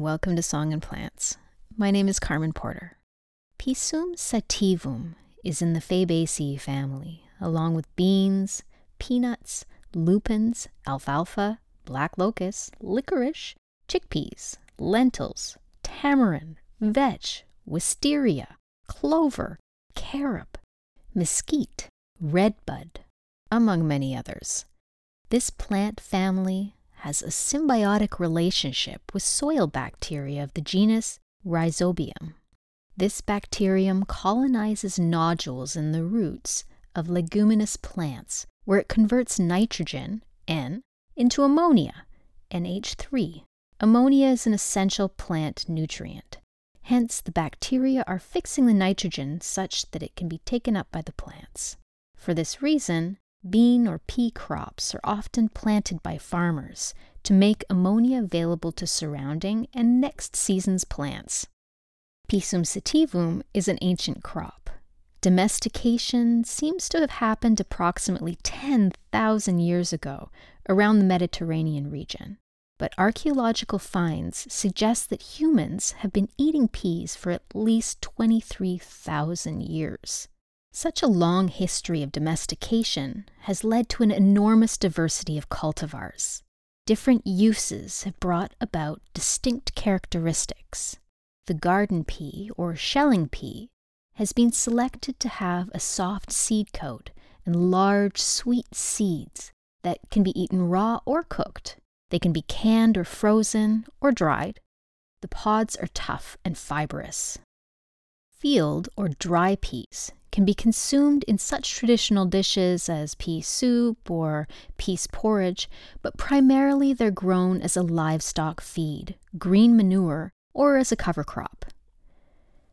welcome to Song and Plants. My name is Carmen Porter. Pisum sativum is in the Fabaceae family, along with beans, peanuts, lupins, alfalfa, black locust, licorice, chickpeas, lentils, tamarind, vetch, wisteria, clover, carob, mesquite, redbud, among many others. This plant family has a symbiotic relationship with soil bacteria of the genus Rhizobium. This bacterium colonizes nodules in the roots of leguminous plants, where it converts nitrogen, N, into ammonia, NH3. Ammonia is an essential plant nutrient. Hence, the bacteria are fixing the nitrogen such that it can be taken up by the plants. For this reason, bean or pea crops are often planted by farmers to make ammonia available to surrounding and next season's plants. Pisum sativum is an ancient crop. Domestication seems to have happened approximately 10,000 years ago around the Mediterranean region, but archaeological finds suggest that humans have been eating peas for at least 23,000 years. Such a long history of domestication has led to an enormous diversity of cultivars. Different uses have brought about distinct characteristics. The garden pea, or shelling pea, has been selected to have a soft seed coat and large, sweet seeds that can be eaten raw or cooked. They can be canned or frozen or dried. The pods are tough and fibrous. Field or dry peas can be consumed in such traditional dishes as pea soup or peas porridge, but primarily they're grown as a livestock feed, green manure, or as a cover crop.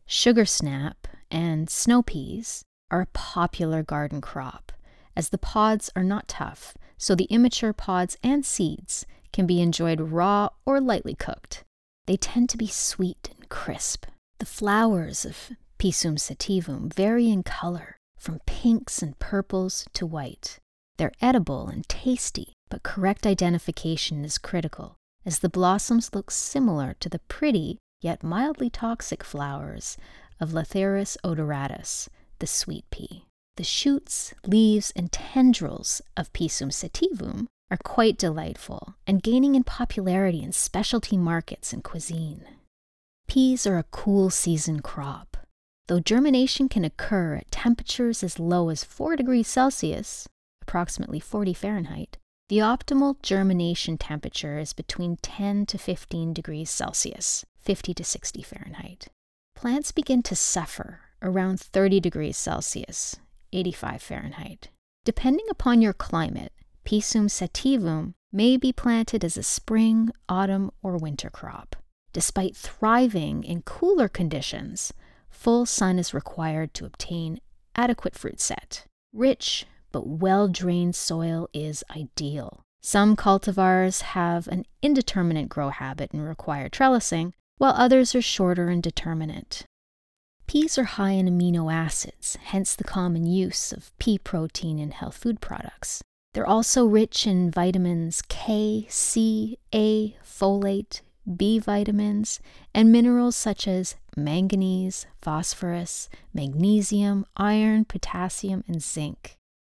Sugar snap and snow peas are a popular garden crop, as the pods are not tough, so the immature pods and seeds can be enjoyed raw or lightly cooked. They tend to be sweet and crisp. The flowers of Pisum sativum vary in color from pinks and purples to white. They're edible and tasty, but correct identification is critical, as the blossoms look similar to the pretty yet mildly toxic flowers of Lathyrus odoratus, the sweet pea. The shoots, leaves, and tendrils of Pisum sativum are quite delightful and gaining in popularity in specialty markets and cuisine. Peas are a cool season crop, Though germination can occur at temperatures as low as 4 degrees Celsius, approximately 40 Fahrenheit, the optimal germination temperature is between 10 to 15 degrees Celsius, 50 to 60 Fahrenheit. Plants begin to suffer around 30 degrees Celsius, 85 Fahrenheit. Depending upon your climate, Pisum sativum may be planted as a spring, autumn, or winter crop. Despite thriving in cooler conditions, full sun is required to obtain adequate fruit set. Rich but well drained soil is ideal. Some cultivars have an indeterminate grow habit and require trellising, while others are shorter and determinate. Peas are high in amino acids, hence the common use of pea protein in health food products. They're also rich in vitamins K, C, A, folate, B vitamins, and minerals such as manganese, phosphorus, magnesium, iron, potassium, and zinc.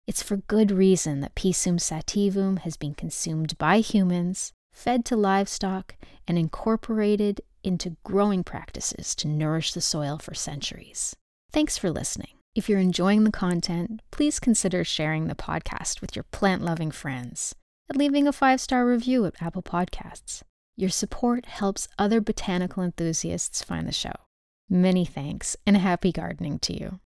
It's for good reason that Pisum sativum has been consumed by humans, fed to livestock, and incorporated into growing practices to nourish the soil for centuries. Thanks for listening. If you're enjoying the content, please consider sharing the podcast with your plant loving friends and leaving a five star review at Apple Podcasts. Your support helps other botanical enthusiasts find the show. Many thanks and happy gardening to you.